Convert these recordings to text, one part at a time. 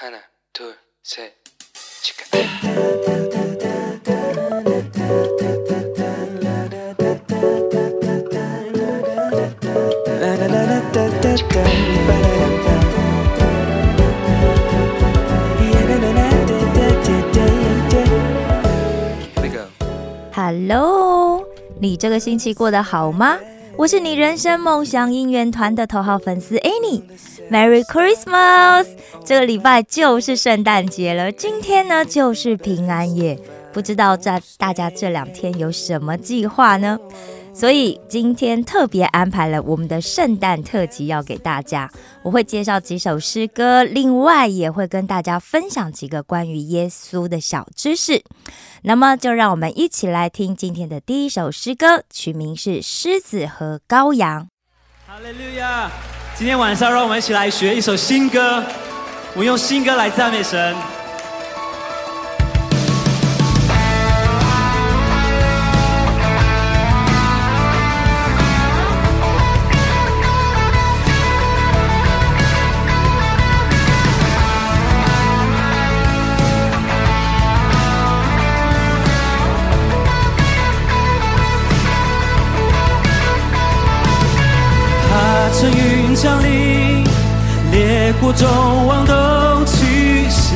하나, 둘, 셋, 치카. Here we go. Hello，你这个星期过得好吗？我是你人生梦想姻缘团的头号粉丝 Merry Christmas！这个礼拜就是圣诞节了，今天呢就是平安夜，不知道在大家这两天有什么计划呢？所以今天特别安排了我们的圣诞特辑要给大家，我会介绍几首诗歌，另外也会跟大家分享几个关于耶稣的小知识。那么就让我们一起来听今天的第一首诗歌，曲名是《狮子和羔羊》。哈利路亚！今天晚上让我们一起来学一首新歌，我用新歌来赞美神。他乘降临，列国众王都屈膝。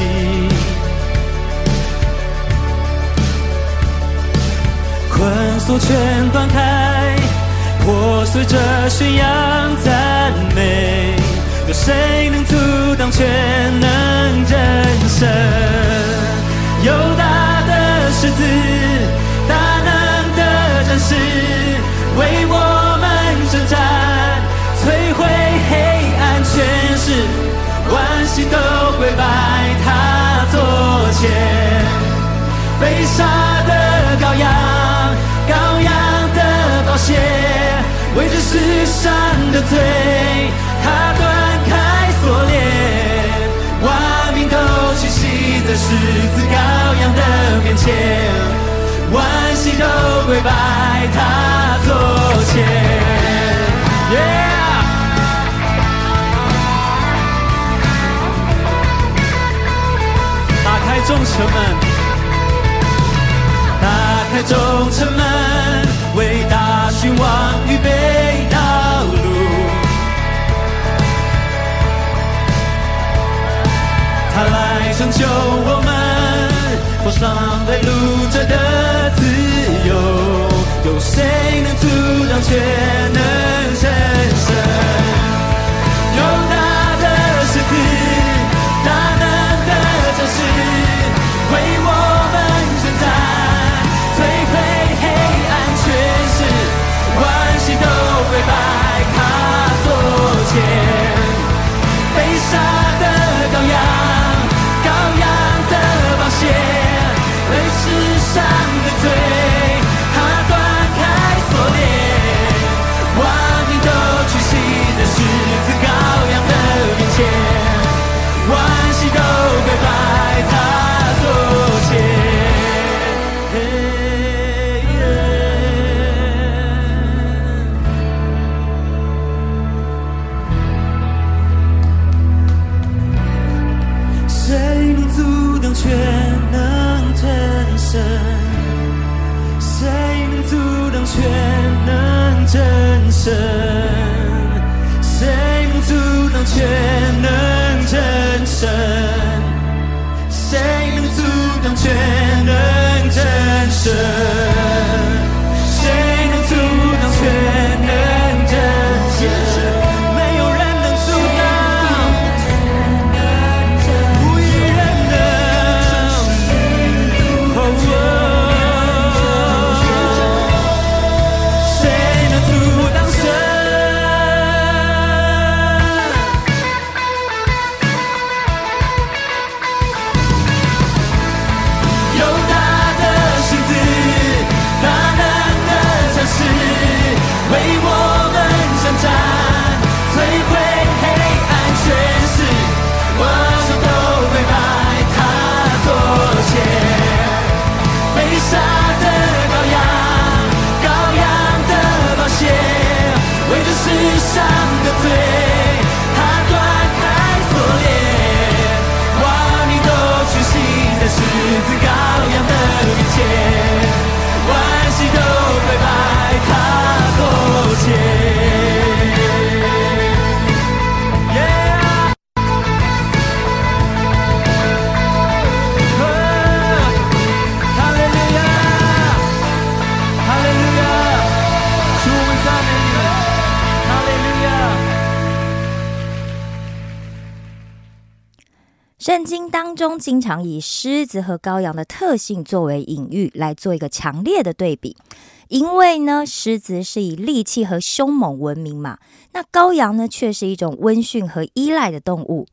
困锁全断开，破碎着宣扬赞美。有谁能阻挡全能真神？有大的狮子，大能的战士，为被杀的羔羊，羔羊的宝血，为这世上的罪，他断开锁链，万民都屈膝在十字羔羊的面前，万心都跪拜他座前。打开众城门。打开众城门，为大君王预备道路。他来拯救我们，坡上被掳着的自由，有谁能阻挡全能神神？全能真神？谁能阻挡全能战胜？谁能阻挡全能战胜？圣经当中经常以狮子和羔羊的特性作为隐喻，来做一个强烈的对比。因为呢，狮子是以力气和凶猛闻名嘛，那羔羊呢，却是一种温驯和依赖的动物。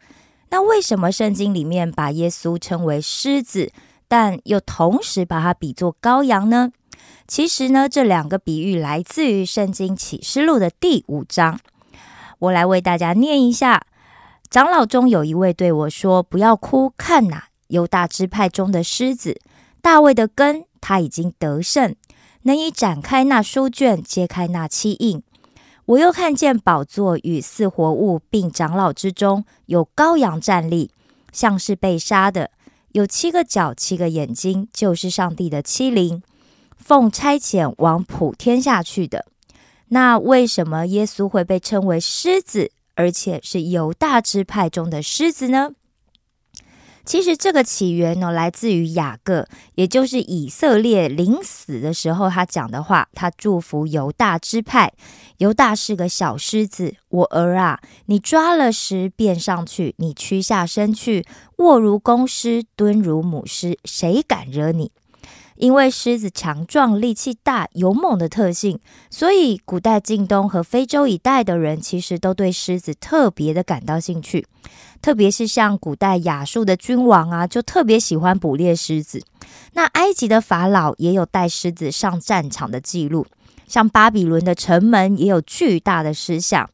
那为什么圣经里面把耶稣称为狮子，但又同时把它比作羔羊呢？其实呢，这两个比喻来自于圣经启示录的第五章。我来为大家念一下。长老中有一位对我说：“不要哭，看呐，犹大支派中的狮子，大卫的根，他已经得胜，能以展开那书卷，揭开那七印。我又看见宝座与四活物，并长老之中有羔羊站立，像是被杀的，有七个角，七个眼睛，就是上帝的欺凌，奉差遣往普天下去的。那为什么耶稣会被称为狮子？”而且是犹大支派中的狮子呢？其实这个起源呢，来自于雅各，也就是以色列临死的时候他讲的话。他祝福犹大支派。犹大是个小狮子，我儿啊，你抓了时便上去，你屈下身去，卧如公狮，蹲如母狮，谁敢惹你？因为狮子强壮、力气大、勇猛的特性，所以古代近东和非洲一带的人其实都对狮子特别的感到兴趣。特别是像古代亚述的君王啊，就特别喜欢捕猎狮子。那埃及的法老也有带狮子上战场的记录，像巴比伦的城门也有巨大的狮像。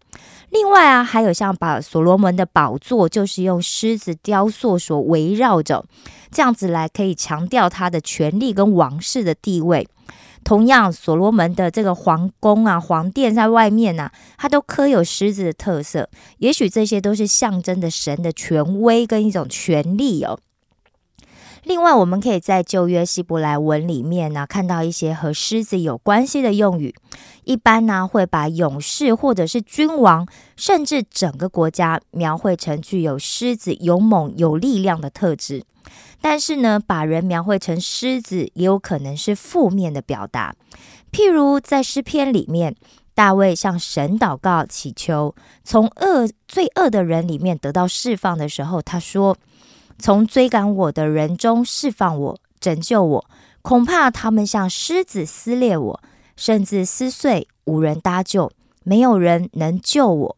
另外啊，还有像把所罗门的宝座，就是用狮子雕塑所围绕着。这样子来可以强调他的权力跟王室的地位。同样，所罗门的这个皇宫啊、皇殿在外面呢，它都刻有狮子的特色。也许这些都是象征的神的权威跟一种权力哦。另外，我们可以在旧约希伯来文里面呢，看到一些和狮子有关系的用语。一般呢，会把勇士或者是君王，甚至整个国家描绘成具有狮子勇猛有力量的特质。但是呢，把人描绘成狮子，也有可能是负面的表达。譬如在诗篇里面，大卫向神祷告祈求，从恶罪恶的人里面得到释放的时候，他说：“从追赶我的人中释放我，拯救我。恐怕他们像狮子撕裂我，甚至撕碎，无人搭救，没有人能救我。”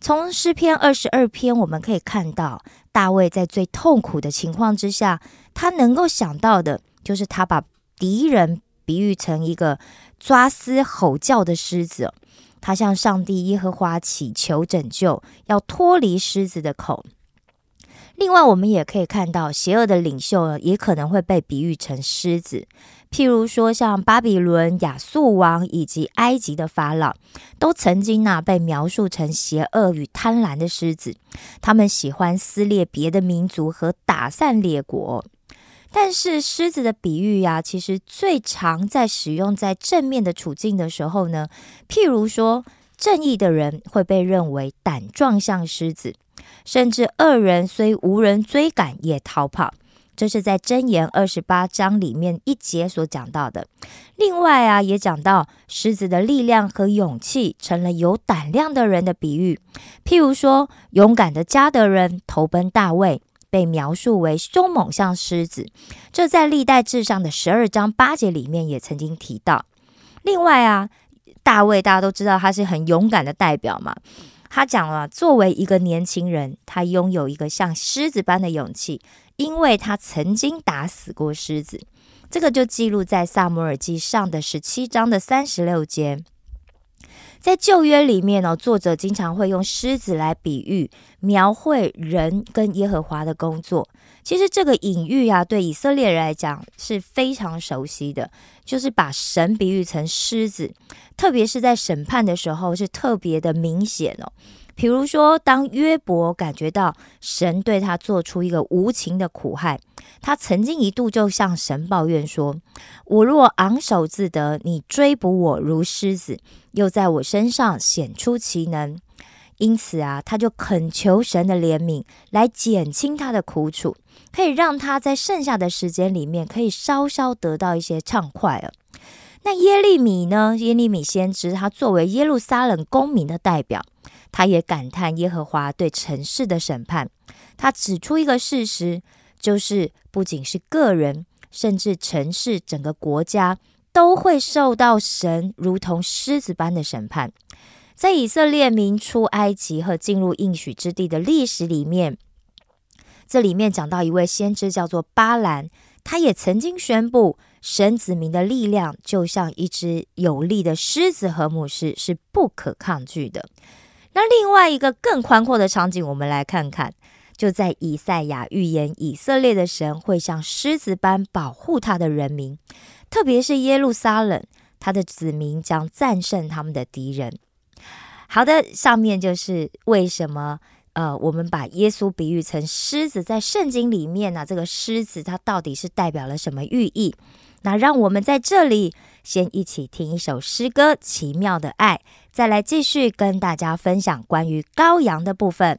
从诗篇二十二篇，我们可以看到。大卫在最痛苦的情况之下，他能够想到的就是他把敌人比喻成一个抓撕吼叫的狮子，他向上帝耶和华祈求拯救，要脱离狮子的口。另外，我们也可以看到，邪恶的领袖呢也可能会被比喻成狮子。譬如说，像巴比伦、亚述王以及埃及的法老，都曾经呢被描述成邪恶与贪婪的狮子。他们喜欢撕裂别的民族和打散列国。但是，狮子的比喻呀，其实最常在使用在正面的处境的时候呢。譬如说，正义的人会被认为胆壮像狮子，甚至恶人虽无人追赶也逃跑。这是在箴言二十八章里面一节所讲到的。另外啊，也讲到狮子的力量和勇气成了有胆量的人的比喻。譬如说，勇敢的加德人投奔大卫，被描述为凶猛像狮子。这在历代志上的十二章八节里面也曾经提到。另外啊，大卫大家都知道他是很勇敢的代表嘛。他讲了，作为一个年轻人，他拥有一个像狮子般的勇气。因为他曾经打死过狮子，这个就记录在萨摩尔记上的十七章的三十六节。在旧约里面呢，作者经常会用狮子来比喻、描绘人跟耶和华的工作。其实这个隐喻啊，对以色列人来讲是非常熟悉的，就是把神比喻成狮子，特别是在审判的时候是特别的明显哦。比如说，当约伯感觉到神对他做出一个无情的苦害，他曾经一度就向神抱怨说：“我若昂首自得，你追捕我如狮子，又在我身上显出其能。”因此啊，他就恳求神的怜悯来减轻他的苦楚，可以让他在剩下的时间里面可以稍稍得到一些畅快了。那耶利米呢？耶利米先知他作为耶路撒冷公民的代表。他也感叹耶和华对城市的审判。他指出一个事实，就是不仅是个人，甚至城市、整个国家都会受到神如同狮子般的审判。在以色列民出埃及和进入应许之地的历史里面，这里面讲到一位先知叫做巴兰，他也曾经宣布，神子民的力量就像一只有力的狮子和母狮，是不可抗拒的。那另外一个更宽阔的场景，我们来看看，就在以赛亚预言以色列的神会像狮子般保护他的人民，特别是耶路撒冷，他的子民将战胜他们的敌人。好的，上面就是为什么呃，我们把耶稣比喻成狮子，在圣经里面呢，这个狮子它到底是代表了什么寓意？那让我们在这里先一起听一首诗歌《奇妙的爱》，再来继续跟大家分享关于羔羊的部分。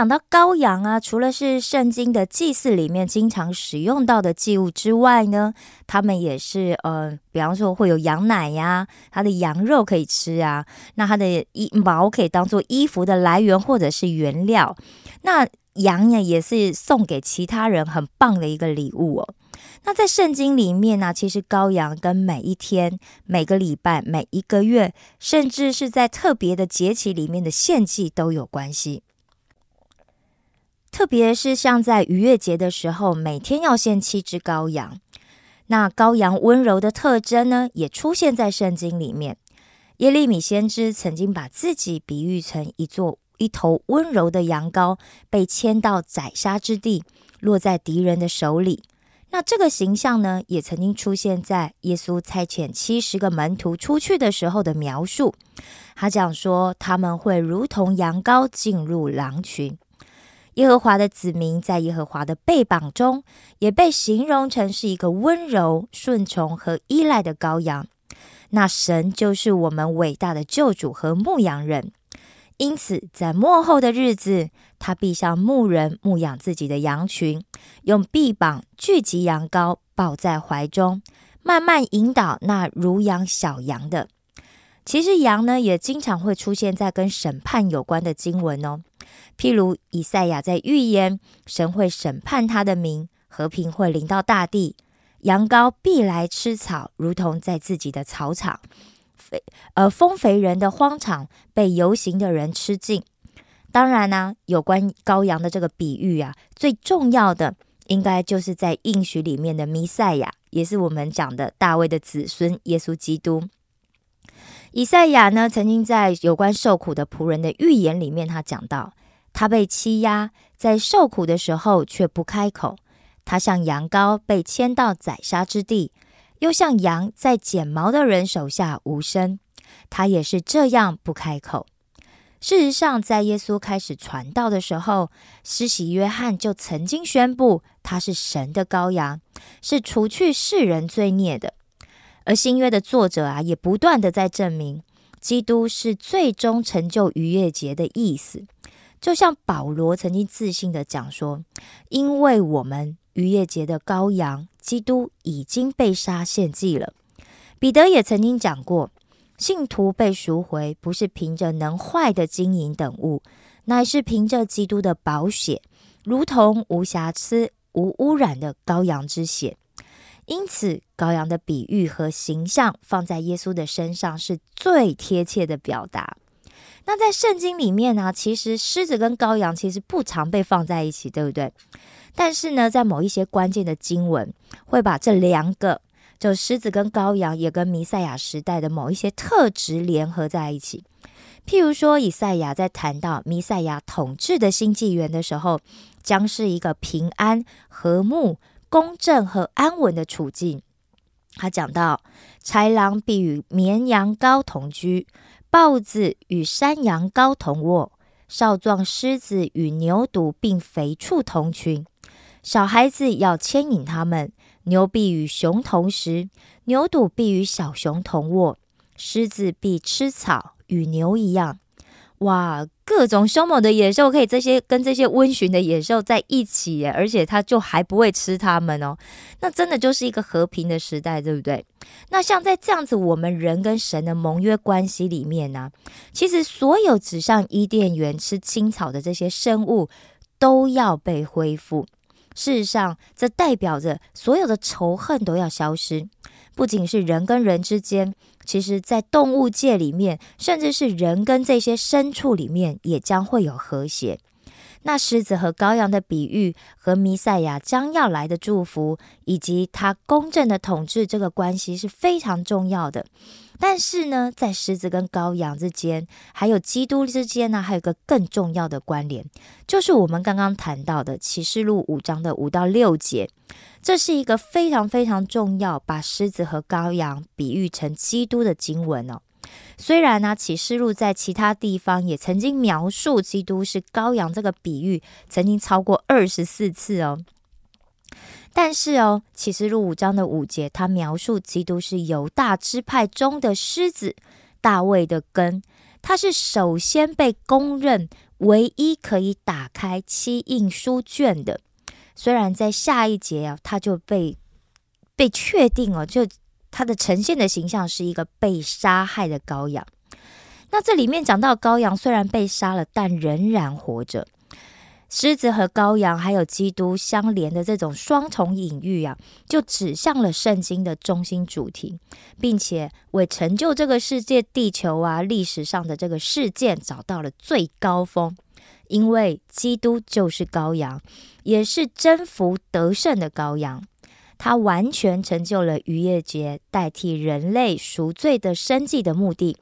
讲到羔羊啊，除了是圣经的祭祀里面经常使用到的祭物之外呢，他们也是呃，比方说会有羊奶呀，它的羊肉可以吃啊，那它的衣毛可以当做衣服的来源或者是原料。那羊呢，也是送给其他人很棒的一个礼物哦。那在圣经里面呢，其实羔羊跟每一天、每个礼拜、每一个月，甚至是在特别的节期里面的献祭都有关系。特别是像在逾越节的时候，每天要献七只羔羊。那羔羊温柔的特征呢，也出现在圣经里面。耶利米先知曾经把自己比喻成一座一头温柔的羊羔，被牵到宰杀之地，落在敌人的手里。那这个形象呢，也曾经出现在耶稣差遣七十个门徒出去的时候的描述。他讲说，他们会如同羊羔进入狼群。耶和华的子民在耶和华的背膀中，也被形容成是一个温柔、顺从和依赖的羔羊。那神就是我们伟大的救主和牧羊人。因此，在末后的日子，他必像牧人牧养自己的羊群，用臂膀聚集羊羔，抱在怀中，慢慢引导那如养小羊的。其实，羊呢也经常会出现在跟审判有关的经文哦。譬如以赛亚在预言，神会审判他的民，和平会临到大地，羊羔必来吃草，如同在自己的草场。肥而丰肥人的荒场被游行的人吃尽。当然呢、有关羔羊的这个比喻啊，最重要的应该就是在应许里面的弥赛亚，也是我们讲的大卫的子孙耶稣基督。以赛亚呢，曾经在有关受苦的仆人的预言里面，他讲到，他被欺压，在受苦的时候却不开口；他像羊羔被牵到宰杀之地，又像羊在剪毛的人手下无声，他也是这样不开口。事实上，在耶稣开始传道的时候，施洗约翰就曾经宣布他是神的羔羊，是除去世人罪孽的。而新约的作者啊，也不断的在证明，基督是最终成就逾越节的意思。就像保罗曾经自信的讲说：“因为我们逾越节的羔羊基督已经被杀献祭了。”彼得也曾经讲过，信徒被赎回，不是凭着能坏的金银等物，乃是凭着基督的宝血，如同无瑕疵、无污染的羔羊之血。因此，羔羊的比喻和形象放在耶稣的身上是最贴切的表达。那在圣经里面呢，其实狮子跟羔羊其实不常被放在一起，对不对？但是呢，在某一些关键的经文，会把这两个，就狮子跟羔羊，也跟弥赛亚时代的某一些特质联合在一起。譬如说，以赛亚在谈到弥赛亚统治的新纪元的时候，将是一个平安、和睦。公正和安稳的处境。他讲到，豺狼必与绵羊羔同居，豹子与山羊羔同卧，少壮狮子与牛犊并肥畜同群。小孩子要牵引他们，牛必与熊同食，牛犊必与小熊同卧，狮子必吃草，与牛一样。哇，各种凶猛的野兽可以这些跟这些温驯的野兽在一起耶，而且它就还不会吃它们哦。那真的就是一个和平的时代，对不对？那像在这样子我们人跟神的盟约关系里面呢，其实所有指向伊甸园吃青草的这些生物都要被恢复。事实上，这代表着所有的仇恨都要消失，不仅是人跟人之间，其实在动物界里面，甚至是人跟这些牲畜里面，也将会有和谐。那狮子和羔羊的比喻，和弥赛亚将要来的祝福，以及他公正的统治这个关系是非常重要的。但是呢，在狮子跟羔羊之间，还有基督之间呢，还有一个更重要的关联，就是我们刚刚谈到的启示录五章的五到六节，这是一个非常非常重要，把狮子和羔羊比喻成基督的经文哦。虽然呢，启示录在其他地方也曾经描述基督是羔羊这个比喻，曾经超过二十四次哦。但是哦，启示录五章的五节，它描述基督是犹大支派中的狮子，大卫的根，他是首先被公认唯一可以打开七印书卷的。虽然在下一节啊，他就被被确定了，就他的呈现的形象是一个被杀害的羔羊。那这里面讲到羔羊虽然被杀了，但仍然活着。狮子和羔羊还有基督相连的这种双重隐喻啊，就指向了圣经的中心主题，并且为成就这个世界、地球啊历史上的这个事件找到了最高峰。因为基督就是羔羊，也是征服得胜的羔羊，他完全成就了渔业节代替人类赎罪的生计的目的。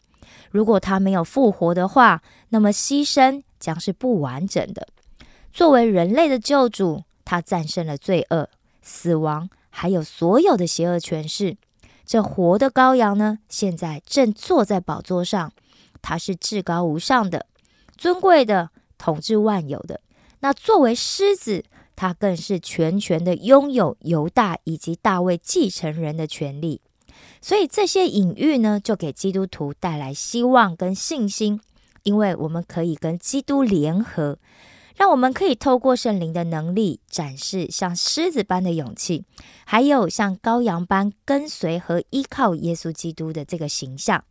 如果他没有复活的话，那么牺牲将是不完整的。作为人类的救主，他战胜了罪恶、死亡，还有所有的邪恶权势。这活的羔羊呢，现在正坐在宝座上，他是至高无上的、尊贵的、统治万有的。那作为狮子，他更是全权的拥有犹大以及大卫继承人的权利。所以这些隐喻呢，就给基督徒带来希望跟信心，因为我们可以跟基督联合。让我们可以透过圣灵的能力，展示像狮子般的勇气，还有像羔羊般跟随和依靠耶稣基督的这个形象。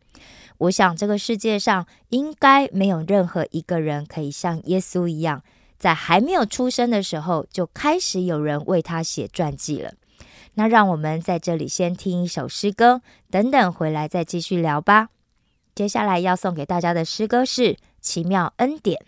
我想，这个世界上应该没有任何一个人可以像耶稣一样，在还没有出生的时候就开始有人为他写传记了。那让我们在这里先听一首诗歌，等等回来再继续聊吧。接下来要送给大家的诗歌是《奇妙恩典》。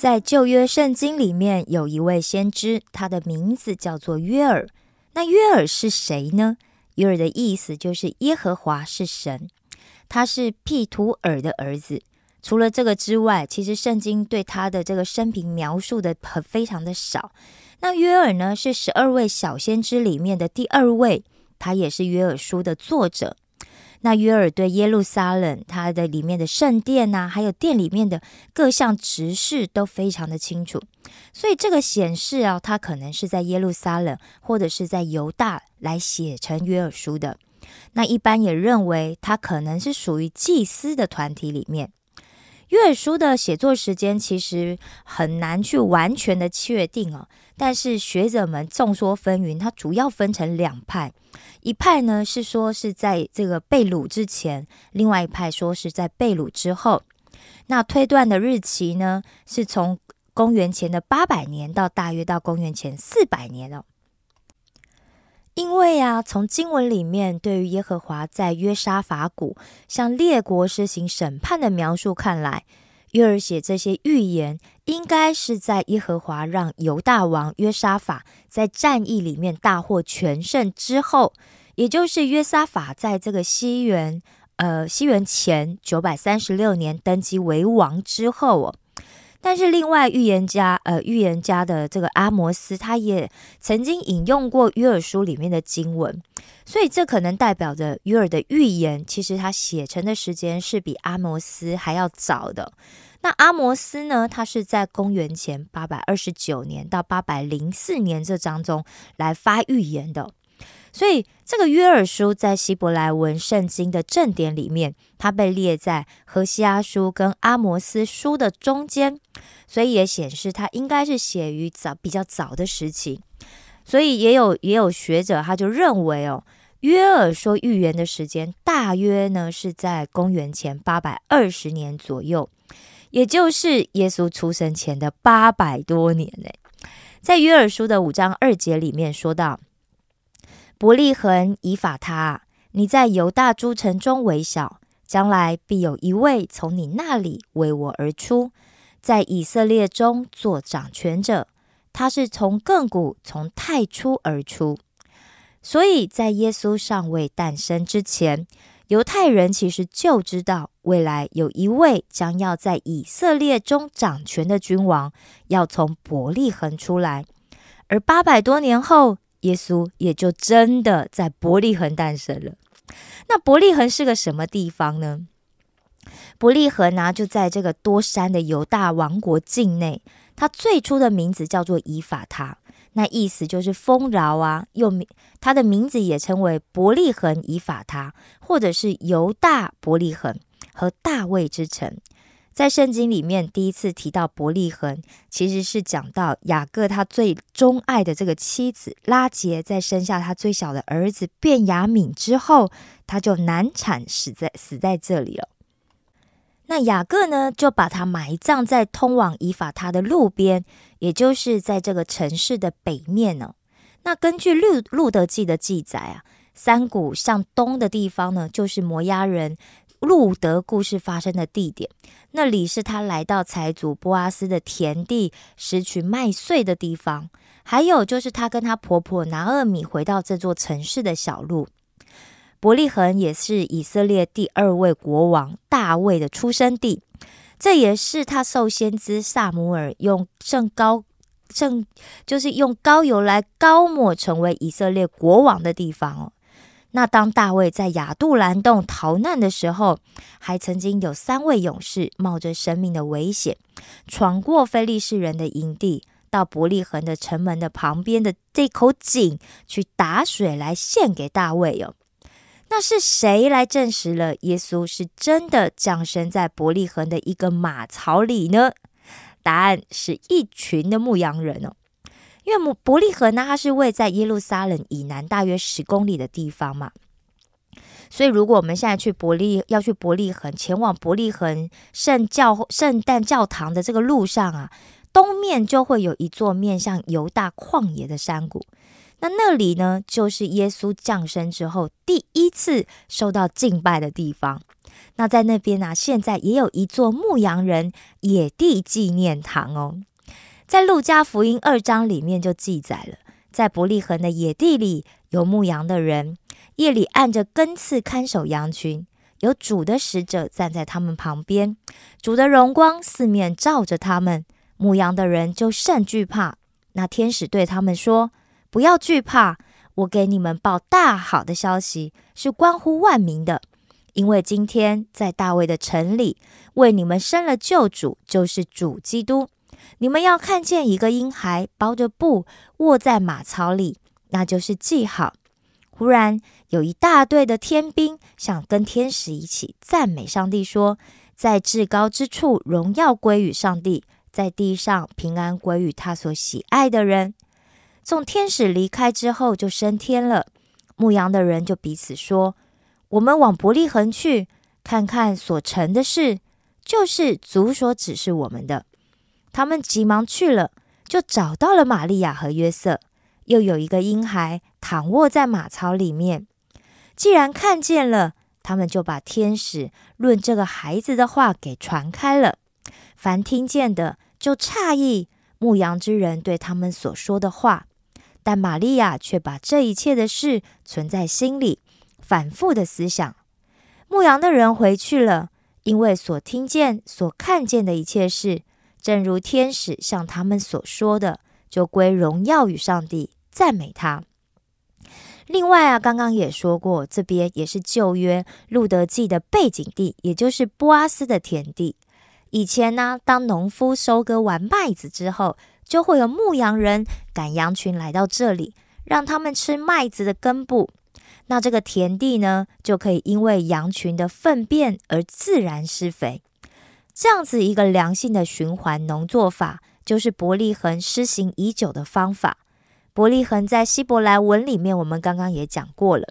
在旧约圣经里面，有一位先知，他的名字叫做约尔。那约尔是谁呢？约尔的意思就是耶和华是神，他是毗图尔的儿子。除了这个之外，其实圣经对他的这个生平描述的很非常的少。那约尔呢，是十二位小先知里面的第二位，他也是约尔书的作者。那约尔对耶路撒冷，它的里面的圣殿呐、还有殿里面的各项执事都非常的清楚，所以这个显示啊，他可能是在耶路撒冷或者是在犹大来写成约尔书的。那一般也认为他可能是属于祭司的团体里面。约尔书的写作时间其实很难去完全的确定哦，但是学者们众说纷纭，它主要分成两派，一派呢是说是在这个被掳之前，另外一派说是在被掳之后。那推断的日期呢，是从公元前的八百年到大约到公元前四百年哦。因为啊，从经文里面对于耶和华在约沙法谷向列国施行审判的描述看来，约尔写这些预言，应该是在耶和华让犹大王约沙法在战役里面大获全胜之后，也就是约沙法在这个西元呃西元前九百三十六年登基为王之后哦。但是另外预言家，呃，预言家的这个阿摩斯，他也曾经引用过约尔书里面的经文，所以这可能代表着约尔的预言，其实他写成的时间是比阿摩斯还要早的。那阿摩斯呢，他是在公元前八百二十九年到八百零四年这当中来发预言的。所以，这个约珥书在希伯来文圣经的正典里面，它被列在何西阿书跟阿摩斯书的中间，所以也显示它应该是写于早比较早的时期。所以，也有也有学者他就认为哦，约珥说预言的时间大约呢是在公元前八百二十年左右，也就是耶稣出生前的八百多年呢。在约珥书的五章二节里面说到。伯利恒以法他，你在犹大诸城中为小，将来必有一位从你那里为我而出，在以色列中做掌权者。他是从亘古从太初而出。所以在耶稣尚未诞生之前，犹太人其实就知道未来有一位将要在以色列中掌权的君王，要从伯利恒出来。而八百多年后，耶稣也就真的在伯利恒诞生了。那伯利恒是个什么地方呢？伯利恒呢，就在这个多山的犹大王国境内。它最初的名字叫做以法他，那意思就是丰饶啊。又名它的名字也称为伯利恒以法他，或者是犹大伯利恒和大卫之城。在圣经里面，第一次提到伯利恒，其实是讲到雅各他最钟爱的这个妻子拉结，在生下他最小的儿子便雅敏之后，他就难产死在死在这里了。那雅各呢，就把他埋葬在通往以法他的路边，也就是在这个城市的北面呢。那根据路路德记的记载啊，山谷向东的地方呢，就是摩押人。路德故事发生的地点，那里是他来到财主波阿斯的田地拾取麦穗的地方。还有就是他跟他婆婆拿厄米回到这座城市的小路。伯利恒也是以色列第二位国王大卫的出生地，这也是他受先知萨姆尔用正高正就是用膏油来膏抹成为以色列国王的地方哦。那当大卫在亚杜兰洞逃难的时候，还曾经有三位勇士冒着生命的危险，闯过非利士人的营地，到伯利恒的城门的旁边的这口井去打水来献给大卫哦。那是谁来证实了耶稣是真的降生在伯利恒的一个马槽里呢？答案是一群的牧羊人哦。因为伯伯利恒呢，它是位在耶路撒冷以南大约十公里的地方嘛，所以如果我们现在去伯利要去伯利恒，前往伯利恒圣教圣诞教堂的这个路上啊，东面就会有一座面向犹大旷野的山谷。那那里呢，就是耶稣降生之后第一次受到敬拜的地方。那在那边呢，现在也有一座牧羊人野地纪念堂哦。在路加福音二章里面就记载了，在伯利恒的野地里有牧羊的人，夜里按着根刺看守羊群，有主的使者站在他们旁边，主的荣光四面照着他们，牧羊的人就甚惧怕。那天使对他们说。不要惧怕，我给你们报大好的消息，是关乎万民的。因为今天在大卫的城里为你们生了救主，就是主基督。你们要看见一个婴孩包着布卧在马槽里，那就是记号。忽然有一大队的天兵，想跟天使一起赞美上帝，说：在至高之处荣耀归于上帝，在地上平安归于他所喜爱的人。从天使离开之后，就升天了。牧羊的人就彼此说：“我们往伯利恒去，看看所成的事，就是主所指示我们的。”他们急忙去了，就找到了玛利亚和约瑟，又有一个婴孩躺卧在马槽里面。既然看见了，他们就把天使论这个孩子的话给传开了。凡听见的，就诧异牧羊之人对他们所说的话。但玛利亚却把这一切的事存在心里，反复的思想。牧羊的人回去了，因为所听见、所看见的一切事，正如天使向他们所说的，就归荣耀与上帝，赞美他。另外啊，刚刚也说过，这边也是旧约路德记的背景地，也就是波阿斯的田地。以前呢，当农夫收割完麦子之后，就会有牧羊人赶羊群来到这里，让他们吃麦子的根部。那这个田地呢，就可以因为羊群的粪便而自然施肥。这样子一个良性的循环农作法，就是伯利恒施行已久的方法。伯利恒在希伯来文里面，我们刚刚也讲过了，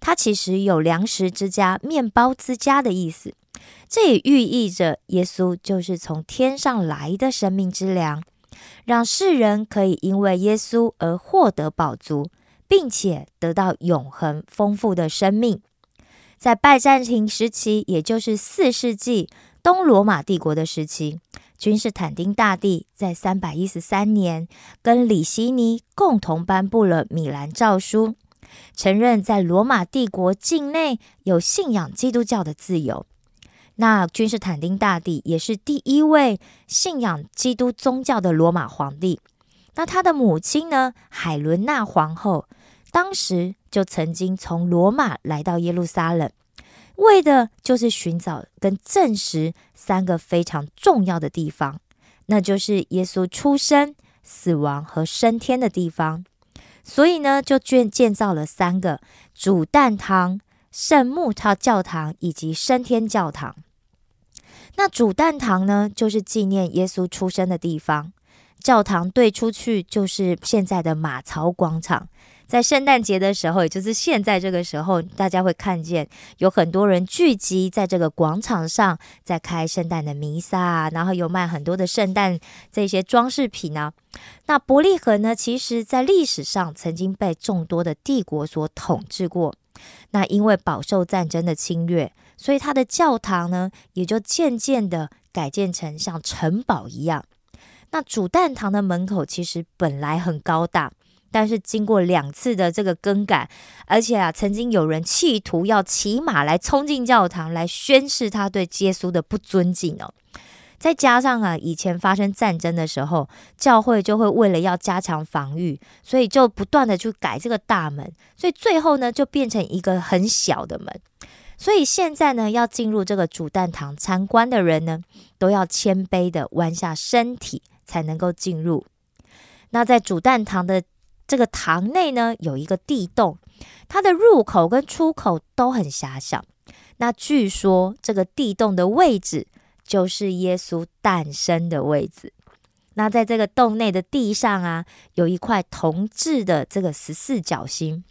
它其实有粮食之家、面包之家的意思。这也寓意着耶稣就是从天上来的生命之粮。让世人可以因为耶稣而获得饱足，并且得到永恒丰富的生命。在拜占庭时期，也就是四世纪东罗马帝国的时期，君士坦丁大帝在三百一十三年跟李希尼共同颁布了米兰诏书，承认在罗马帝国境内有信仰基督教的自由。那君士坦丁大帝也是第一位信仰基督宗教的罗马皇帝。那他的母亲呢，海伦娜皇后，当时就曾经从罗马来到耶路撒冷，为的就是寻找跟证实三个非常重要的地方，那就是耶稣出生、死亡和升天的地方。所以呢，就建建造了三个主诞堂、圣木套教堂以及升天教堂。那主诞堂呢，就是纪念耶稣出生的地方。教堂对出去就是现在的马槽广场。在圣诞节的时候，也就是现在这个时候，大家会看见有很多人聚集在这个广场上，在开圣诞的弥撒，然后有卖很多的圣诞这些装饰品呢。那伯利恒呢，其实在历史上曾经被众多的帝国所统治过。那因为饱受战争的侵略。所以，他的教堂呢，也就渐渐的改建成像城堡一样。那主诞堂的门口其实本来很高大，但是经过两次的这个更改，而且啊，曾经有人企图要骑马来冲进教堂，来宣示他对耶稣的不尊敬哦。再加上啊，以前发生战争的时候，教会就会为了要加强防御，所以就不断的去改这个大门，所以最后呢，就变成一个很小的门。所以现在呢，要进入这个主蛋堂参观的人呢，都要谦卑的弯下身体才能够进入。那在主蛋堂的这个堂内呢，有一个地洞，它的入口跟出口都很狭小。那据说这个地洞的位置就是耶稣诞生的位置。那在这个洞内的地上啊，有一块铜制的这个十四角星。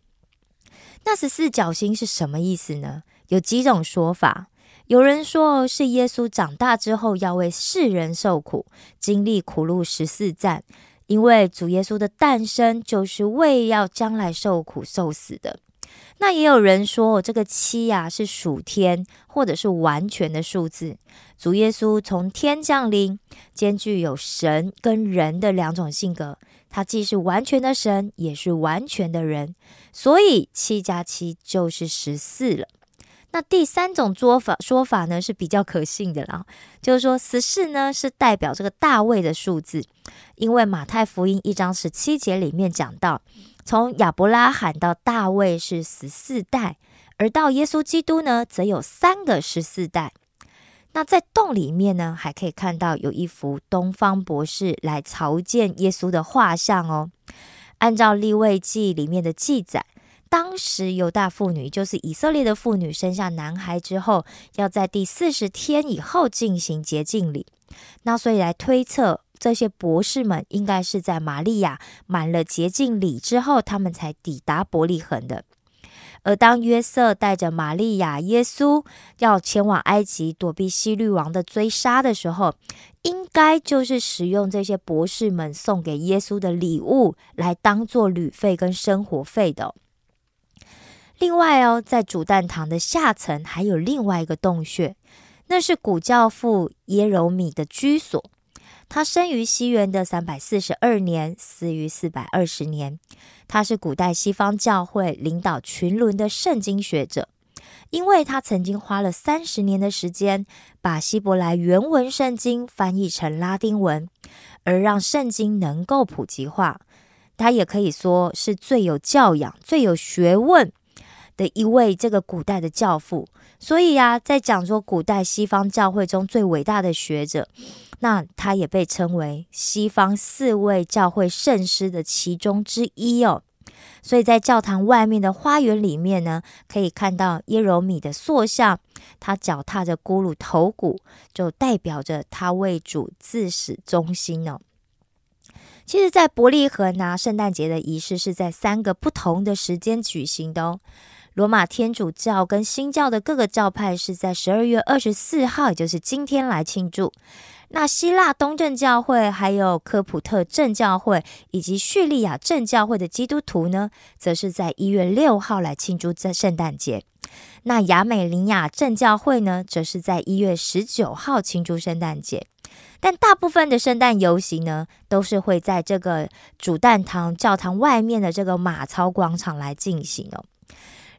那十四角星是什么意思呢？有几种说法。有人说是耶稣长大之后要为世人受苦，经历苦路十四战，因为主耶稣的诞生就是为要将来受苦受死的。那也有人说，这个七呀是属天，或者是完全的数字。主耶稣从天降临，兼具有神跟人的两种性格，他既是完全的神，也是完全的人，所以七加七就是十四了。那第三种说法说法呢是比较可信的啦，就是说十四呢是代表这个大卫的数字，因为马太福音一章十七节里面讲到。从亚伯拉罕到大卫是十四代，而到耶稣基督呢，则有三个十四代。那在洞里面呢，还可以看到有一幅东方博士来朝见耶稣的画像哦。按照立位记里面的记载，当时犹大妇女，就是以色列的妇女，生下男孩之后，要在第四十天以后进行洁净礼。那所以来推测。这些博士们应该是在玛利亚满了洁净礼之后，他们才抵达伯利恒的。而当约瑟带着玛利亚、耶稣要前往埃及躲避希律王的追杀的时候，应该就是使用这些博士们送给耶稣的礼物来当做旅费跟生活费的。另外哦，在主蛋堂的下层还有另外一个洞穴，那是古教父耶柔米的居所。他生于西元的三百四十二年，死于四百二十年。他是古代西方教会领导群伦的圣经学者，因为他曾经花了三十年的时间，把希伯来原文圣经翻译成拉丁文，而让圣经能够普及化。他也可以说是最有教养、最有学问的一位这个古代的教父。所以呀，在讲说古代西方教会中最伟大的学者。那他也被称为西方四位教会圣师的其中之一哦，所以在教堂外面的花园里面呢，可以看到耶柔米的塑像，他脚踏着咕噜头骨，就代表着他为主自始忠心哦。其实，在伯利恒啊，圣诞节的仪式是在三个不同的时间举行的哦。罗马天主教跟新教的各个教派是在十二月二十四号，也就是今天来庆祝。那希腊东正教会、还有科普特正教会以及叙利亚正教会的基督徒呢，则是在一月六号来庆祝这圣诞节。那亚美尼亚正教会呢，则是在一月十九号庆祝圣诞节。但大部分的圣诞游行呢，都是会在这个主诞堂教堂外面的这个马槽广场来进行哦。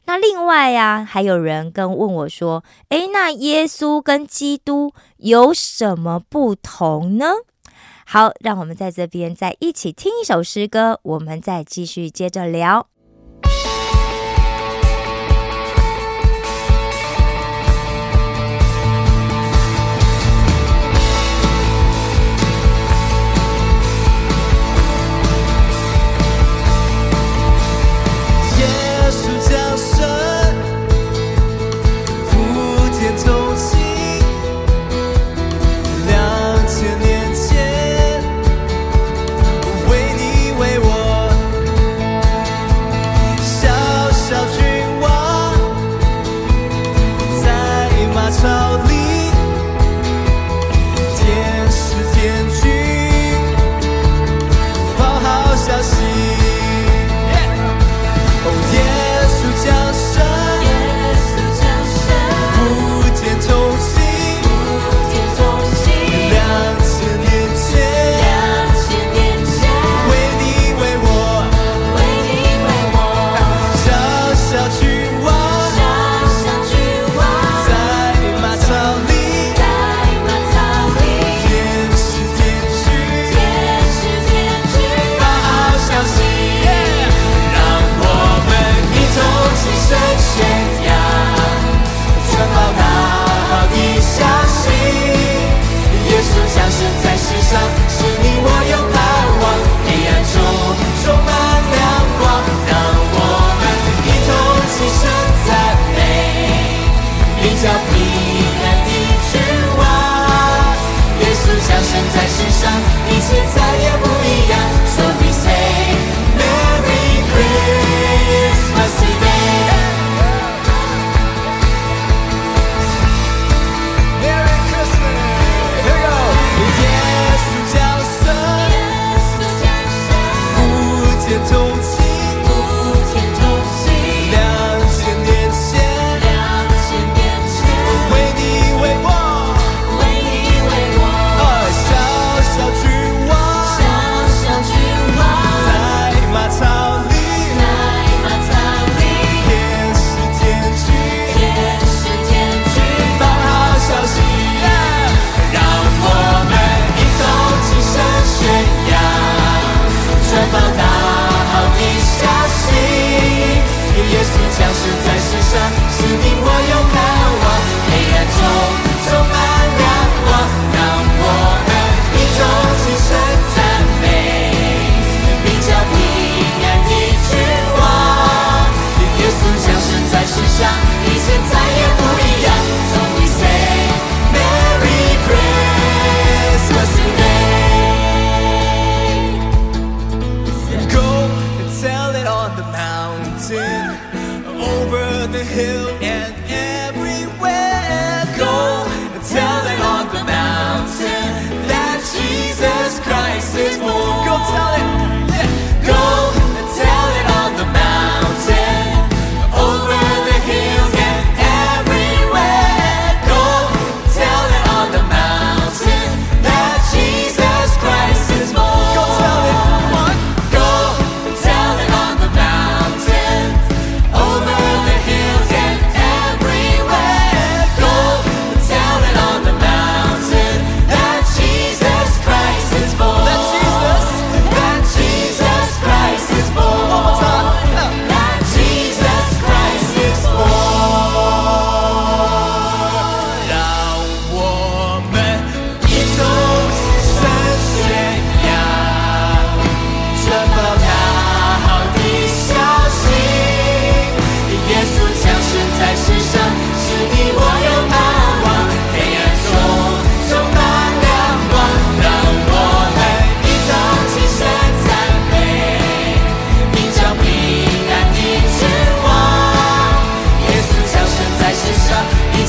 那另外呀，还有人跟问我说：“诶，那耶稣跟基督有什么不同呢？”好，让我们在这边再一起听一首诗歌，我们再继续接着聊。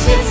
It's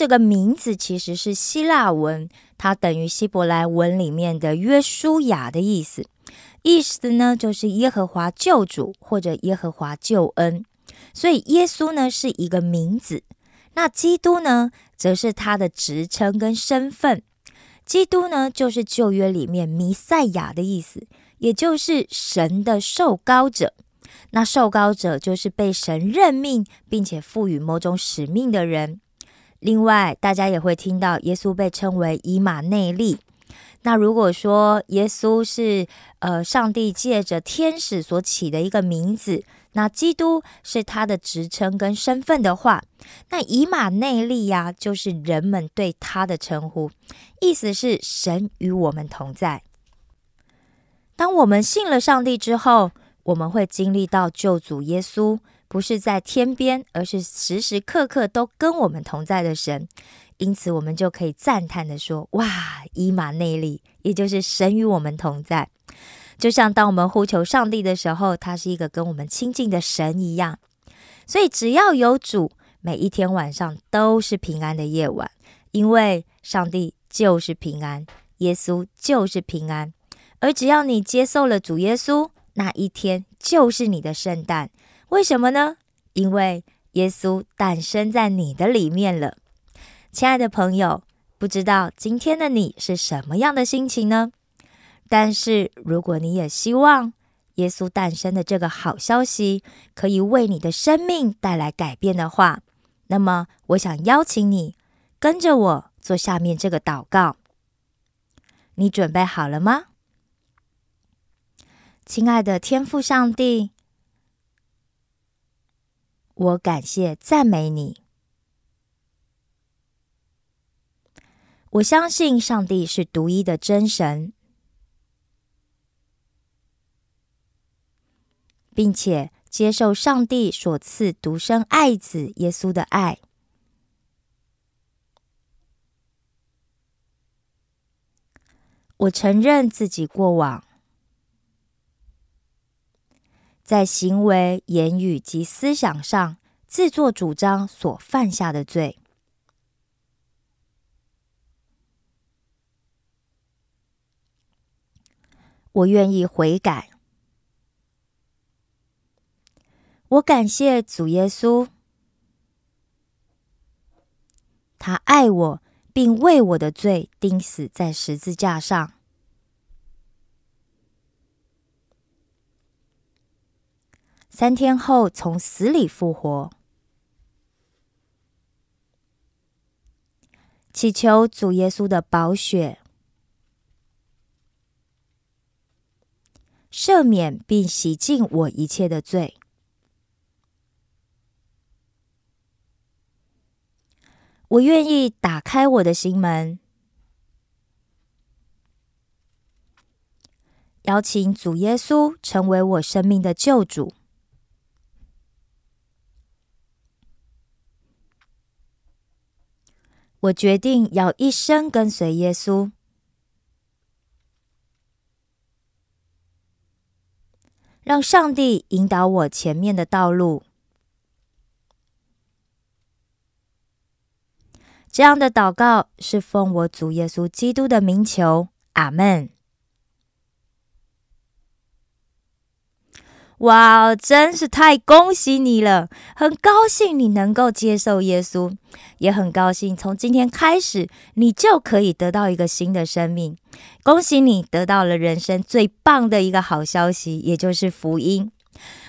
这个名字其实是希腊文，它等于希伯来文里面的约书亚的意思，意思呢就是耶和华救主或者耶和华救恩。所以耶稣呢是一个名字，那基督呢则是他的职称跟身份。基督呢就是旧约里面弥赛亚的意思，也就是神的受膏者。那受膏者就是被神任命并且赋予某种使命的人。另外，大家也会听到耶稣被称为以马内利。那如果说耶稣是呃上帝借着天使所起的一个名字，那基督是他的职称跟身份的话，那以马内利呀，就是人们对他的称呼，意思是神与我们同在。当我们信了上帝之后，我们会经历到救主耶稣不是在天边，而是时时刻刻都跟我们同在的神。因此，我们就可以赞叹的说：“哇，以马内利，也就是神与我们同在。”就像当我们呼求上帝的时候，他是一个跟我们亲近的神一样。所以，只要有主，每一天晚上都是平安的夜晚，因为上帝就是平安，耶稣就是平安。而只要你接受了主耶稣，那一天就是你的圣诞。为什么呢？因为耶稣诞生在你的里面了。亲爱的朋友，不知道今天的你是什么样的心情呢？但是，如果你也希望耶稣诞生的这个好消息可以为你的生命带来改变的话，那么我想邀请你跟着我做下面这个祷告。你准备好了吗？亲爱的天父上帝，我感谢赞美你。我相信上帝是独一的真神。并且接受上帝所赐独生爱子耶稣的爱。我承认自己过往在行为、言语及思想上自作主张所犯下的罪。我愿意悔改。我感谢主耶稣，他爱我，并为我的罪钉死在十字架上。三天后从死里复活，祈求主耶稣的宝血赦免并洗净我一切的罪。我愿意打开我的心门，邀请主耶稣成为我生命的救主。我决定要一生跟随耶稣，让上帝引导我前面的道路。这样的祷告是奉我主耶稣基督的名求，阿门。哇，真是太恭喜你了！很高兴你能够接受耶稣，也很高兴从今天开始你就可以得到一个新的生命。恭喜你得到了人生最棒的一个好消息，也就是福音。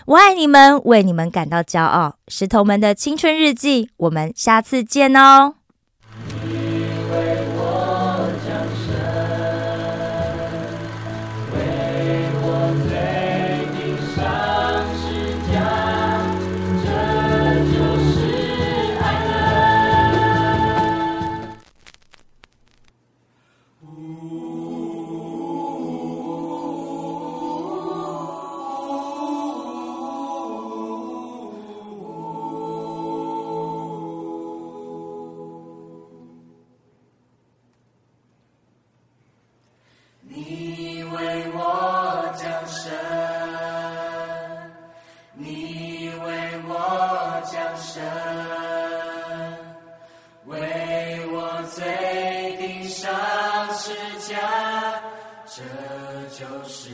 我爱你们，为你们感到骄傲。石头们的青春日记，我们下次见哦。这就是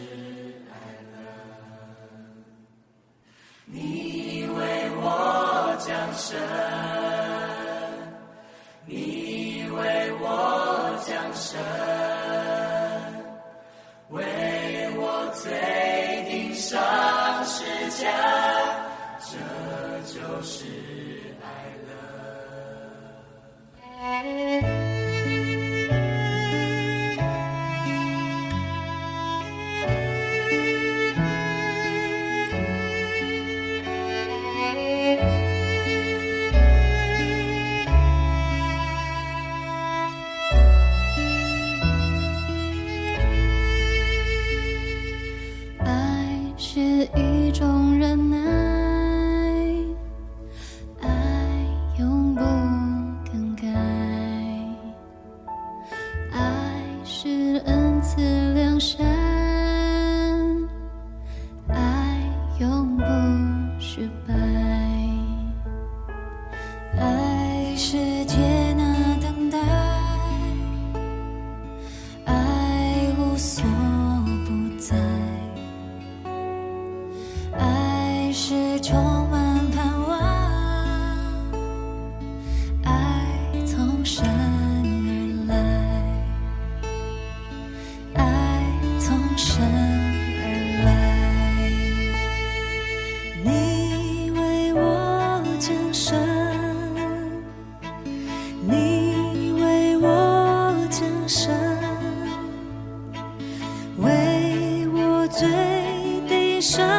最悲伤